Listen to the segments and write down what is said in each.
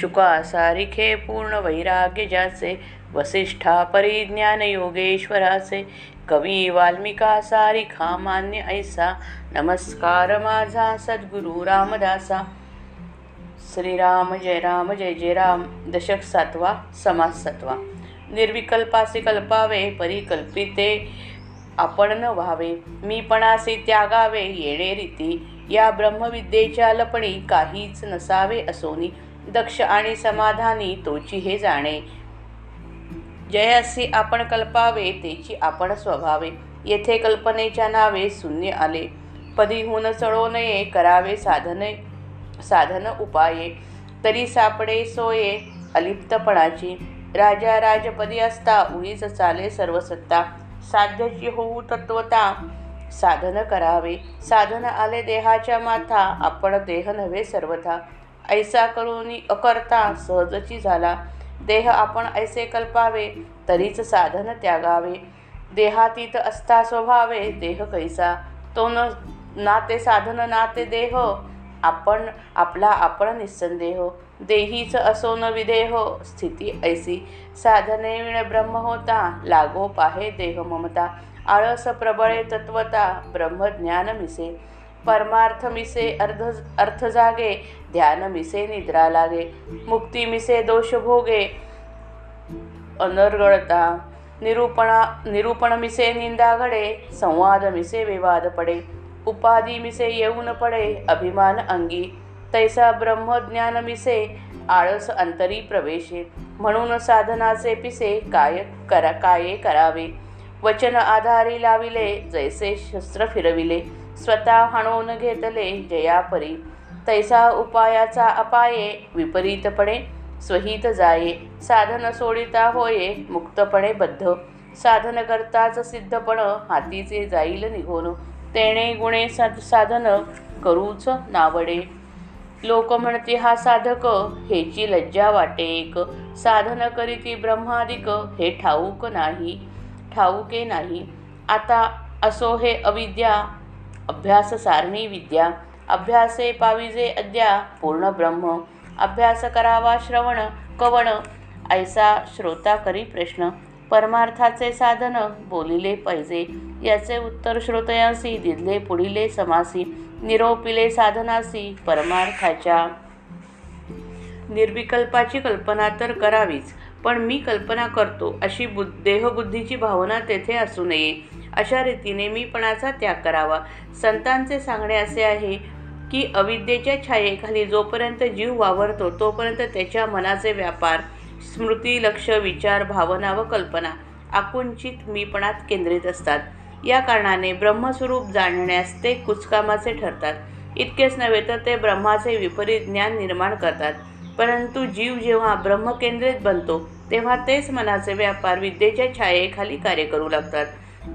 शुका सारिखे पूर्ण वैराग्य ज्याचे वसिष्ठा परिज्ञान योगेश्वराचे कवी वाल्मिका सारिखा मान्य ऐसा नमस्कार माझा सद्गुरु रामदासा। श्रीराम जय राम जय जय राम दशक सातवा समास सातवा। निर्विकल्पासे कल्पावे परिकल्पिते आपण न व्हावे मीपणासे त्यागावे येणे रीती या ब्रह्मविद्येच्या लपणी काहीच नसावे असोनी। दक्ष आणि समाधानी तोची हे जाणे. जयासी आपण कल्पावे तेची आपण स्वभावे. येथे कल्पनेच्या नावे शून्य आले. पदीहून चढो नये करावे साधने साधन उपाये. तरी सापडे सोये अलिप्तपणाची. राजा राजपदी असता उडीच चाले सर्वसत्ता. साध्यची साध्याची होऊ तत्वता साधन करावे. साधन आले देहाच्या माथा आपण देह नव्हे सर्वथा. ऐसा करून अकर्ता सहजची झाला. देह आपण ऐसे कल्पावे तरीच साधन त्यागावे. देहातीत असता स्वभावे देह कैसा? तो न ना ते साधन ना ते देह. आपण आपला आपण निस्संदेह. देहीच असो न विदेह स्थिती ऐसी. साधने विण ब्रह्म होता लागो पाहे देह ममता. आळस प्रबळे तत्वता ब्रह्मज्ञान मिसे. परमार्थ मिसे अर्ध अर्थ जागे ध्यान मिसे निद्रा लागे मुक्ती मिसे दोष भोगे अनर्गळता निरूपणा निरूपण मिसे निंदा घडे संवाद मिसे विवाद पडे उपाधी मिसे येऊन पडे अभिमान अंगी तैसा ब्रह्मज्ञान मिसे आळस अंतरी प्रवेशे म्हणून साधनाचे पिसे काय करा काये करावे वचन आधारी लाविले जैसे शस्त्र फिरविले स्वतः हाणवून घेतले जयापरी. तैसा उपायाचा अपाये विपरीतपणे स्वहित जाये. साधन सोडिता होये मुक्तपणे बद्ध. साधन करताच सिद्धपण हातीचे जाईल निघून. तेणे गुणे साध साधन करूच नावडे. लोक म्हणते हा साधक हेची लज्जा वाटे एक साधन करीती ब्रह्मादिक हे ठाऊक नाही ठाऊके नाही. आता असो हे अविद्या अभ्यास सारणी विद्या अभ्यासे पाविजे अद्या पूर्ण ब्रह्म अभ्यास करावा श्रवण कवण ऐसा श्रोता करी प्रश्न परमार्थाचे साधन बोलिले पाहिजे याचे उत्तर श्रोतयासी दिले पुढिले समासी निरोपिले साधनासी परमार्थाच्या निर्विकल्पाची कल्पना तर करावीच पण मी कल्पना करतो अशी बु देहबुद्धीची भावना तेथे असू नये. अशा रीतीने मीपणाचा त्याग करावा. संतांचे सांगणे असे आहे की अविद्येच्या छायेखाली जोपर्यंत जीव वावरतो तोपर्यंत त्याच्या मनाचे व्यापार स्मृती लक्ष विचार भावना व कल्पना आकुंचित मीपणात केंद्रित असतात. या कारणाने ब्रह्मस्वरूप जाणण्यास ते कुचकामाचे ठरतात. इतकेच नव्हे तर ते ब्रह्माचे विपरीत ज्ञान निर्माण करतात. परंतु जीव जेव्हा ब्रह्मकेंद्रित बनतो तेव्हा तेच मनाचे व्यापार विद्येच्या छायेखाली कार्य करू लागतात.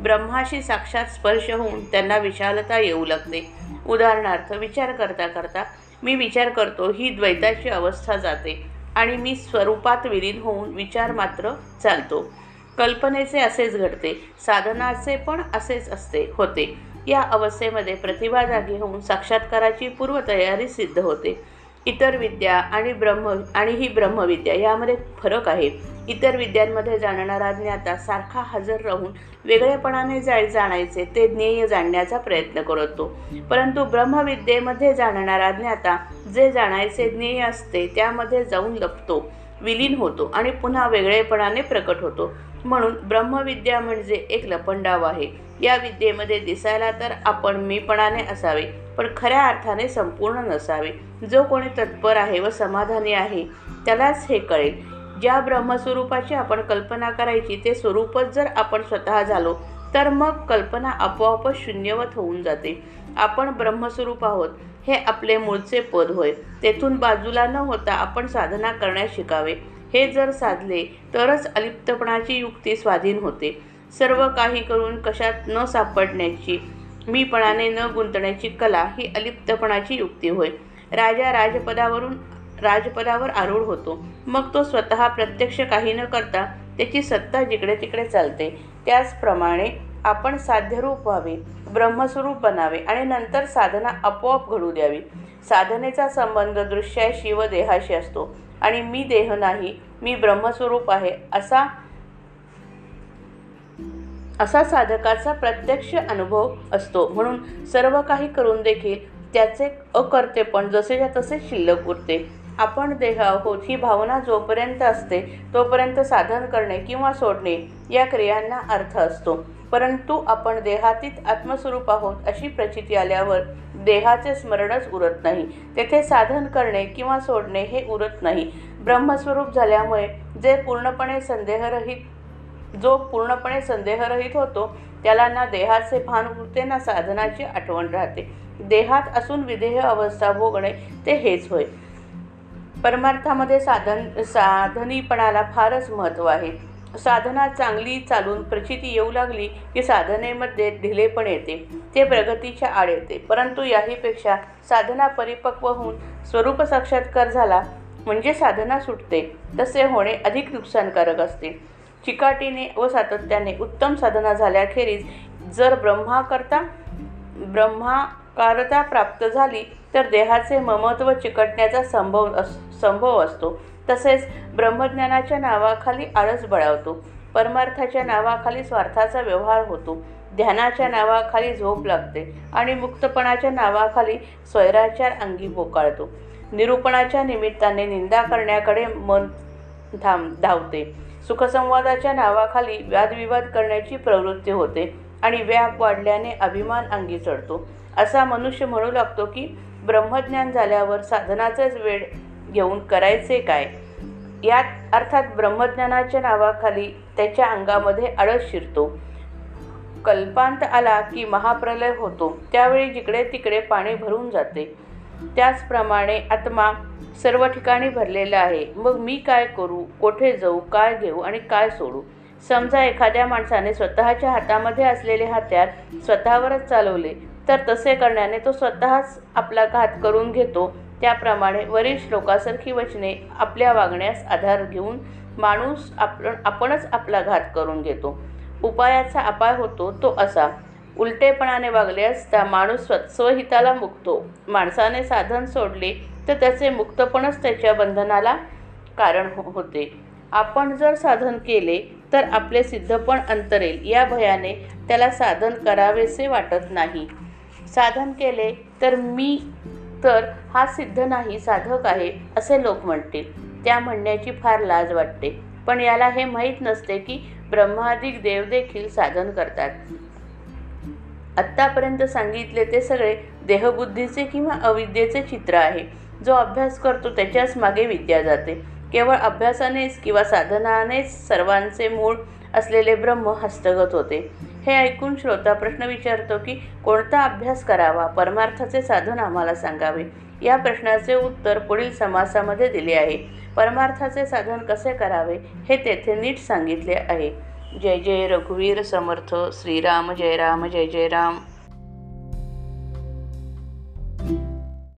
ब्रह्माशी साक्षात स्पर्श होऊन त्यांना विशालता येऊ लागते. उदाहरणार्थ विचार करता करता मी विचार करतो ही द्वैताची अवस्था जाते आणि मी स्वरूपात विलीन होऊन विचार मात्र चालतो. कल्पनेचे असेच घडते साधनाचे पण असेच असते होते. या अवस्थेमध्ये प्रतिभा जागी होऊन साक्षात्काराची पूर्वतयारी सिद्ध होते. इतर विद्या आणि ब्रह्म आणि ही ब्रह्मविद्या यामध्ये फरक आहे. इतर विद्यांमध्ये जाणणारा ज्ञाता सारखा हजर राहून वेगळेपणाने जा जाणायचे ते ज्ञेय जाणण्याचा प्रयत्न करतो. परंतु ब्रह्मविद्येमध्ये जाणणारा ज्ञाता जे जाणायचे ज्ञेय असते त्यामध्ये जाऊन लपतो विलीन होतो आणि पुन्हा वेगळेपणाने प्रकट होतो. म्हणून ब्रह्मविद्या म्हणजे एक लपंडाव आहे. या विद्येमध्ये दिसायला तर आपण मीपणाने असावे पण खऱ्या अर्थाने संपूर्ण नसावे. जो कोणी तत्पर आहे व समाधानी आहे त्यालाच हे कळेल. ज्या ब्रह्मस्वरूपाची आपण कल्पना करायची ते स्वरूपच जर आपण स्वतः झालो तर मग कल्पना आपोआपच शून्यवत होऊन जाते. आपण ब्रह्मस्वरूप आहोत हे आपले मूळचे पद होय. तेथून बाजूला न होता आपण साधना करण्यास शिकावे. हे जर साधले तरच अलिप्तपणाची युक्ती स्वाधीन होते. सर्व काही करून कशात न सापडण्याची मीपणाने न गुंतण्याची कला ही अलिप्तपणाची युक्ती होय. राजा राजपदावरून राजपदावर आरूढ होतो. मग तो स्वतः प्रत्यक्ष काही न करता त्याची सत्ता जिकडे तिकडे चालते. त्याचप्रमाणे आपण साध्यरूप व्हावे ब्रह्मस्वरूप बनावे आणि नंतर साधना आपोआप घडू द्यावी. साधनेचा संबंध दृश्याशी व देहाशी असतो. आणि मी देह नाही मी ब्रह्मस्वरूप आहे असा असा साधकाचा प्रत्यक्ष अनुभव असतो. म्हणून सर्व काही करून देखील त्याचे अकर्तेपण जसेच्या तसे शिल्लक उरते. आपण देह आहोत ही भावना जोपर्यंत असते तोपर्यंत साधन करणे किंवा सोडणे या क्रियांना अर्थ असतो. परंतु आपण देहातीत आत्मस्वरूप आहोत अशी प्रचिती आल्यावर देहाचे स्मरणच उरत नाही. तेथे साधन करणे किंवा सोडणे हे उरत नाही. ब्रह्मस्वरूप झाल्यामुळे जे पूर्णपणे संदेहरहित जो पूर्णपणे संदेहरहित होतो त्याला ना देहाचे भान उरते ना साधनाची आठवण राहते. देहात असून विधेय अवस्था भोगणे ते हेच होय. परमार्थामध्ये साधन साधनीपणाला फारच महत्त्व आहे. साधना चांगली चालून प्रचिती येऊ लागली की साधनेमध्ये ढिलेपण येते. ते प्रगतीच्या आड येते. परंतु याहीपेक्षा साधना परिपक्व होऊन स्वरूप साक्षात्कार झाला म्हणजे साधना सुटते. तसे होणे अधिक नुकसानकारक असते. चिकाटीने व सातत्याने उत्तम साधना झाल्याखेरीज जर ब्रह्माकरता ब्रह्माकारता प्राप्त झाली तर देहाचे ममत्व चिकटण्याचा संभव अस संभव असतो. तसेच ब्रह्मज्ञानाच्या नावाखाली आळस बळावतो. परमार्थाच्या नावाखाली स्वार्थाचा व्यवहार होतो. ध्यानाच्या नावाखाली झोप लागते आणि मुक्तपणाच्या नावाखाली स्वैराचार अंगी बोकाळतो. निरूपणाच्या निमित्ताने निंदा करण्याकडे मन धाम धावते. सुखसंवादाच्या नावाखाली वादविवाद करण्याची प्रवृत्ती होते आणि व्याप वाढल्याने अभिमान अंगी चढतो. असा मनुष्य म्हणू लागतो की ब्रह्मज्ञान झाल्यावर साधनाचाच वेळ घेऊन करायचे काय? यात अर्थात ब्रह्मज्ञानाच्या नावाखाली त्याच्या अंगामध्ये आळस शिरतो. कल्पांत आला की महाप्रलय होतो. त्यावेळी जिकडे तिकडे पाणी भरून जाते. त्याचप्रमाणे आत्मा सर्व ठिकाणी भरलेला आहे. मग मी काय करू? कोठे जाऊ? काय घेऊ? आणि काय सोडू? समजा एखाद्या माणसाने स्वतःच्या हातामध्ये असलेले हत्यार स्वतःवरच चालवले तर तसे करण्याने तो स्वतःच आपला घात करून घेतो. त्याप्रमाणे वरील श्लोकासारखी वचने आपल्या वागण्यास आधार घेऊन माणूस आपण आपणच आपला घात करून घेतो. उपायाचा अपाय होतो तो असा उलटेपणाने वागले असता माणूस स्व स्वहिताला मुक्तो. माणसाने साधन सोडले तर त्याचे मुक्तपणच त्याच्या बंधनाला कारण हो होते. आपण जर साधन केले तर आपले सिद्धपण अंतरेल. या भयाने त्याला साधन करावेसे वाटत नाही. साधन केले तर मी तर हा सिद्ध नाही साधक आहे असे लोक म्हणतील त्या म्हणण्याची फार लाज वाटते. पण याला हे माहीत नसते की ब्रह्मादिक देव देखील साधन करतात. आत्तापर्यंत सांगितले ते सगळे देहबुद्धीचे किंवा अविद्येचे चित्र आहे. जो अभ्यास करतो त्याच्याच मागे विद्या जाते. केवळ अभ्यासानेच किंवा साधनानेच सर्वांचे मूळ असलेले ब्रह्म हस्तगत होते. हे ऐकून श्रोता प्रश्न विचारतो की कोणता अभ्यास करावा? परमार्थाचे साधन आम्हाला सांगावे. या प्रश्नाचे उत्तर पुढील समासामध्ये दिले आहे. परमार्थाचे साधन कसे करावे? हे तेथे नीट सांगितले आहे. जय जय रघुवीर समर्थ श्रीराम जय राम जय जय राम.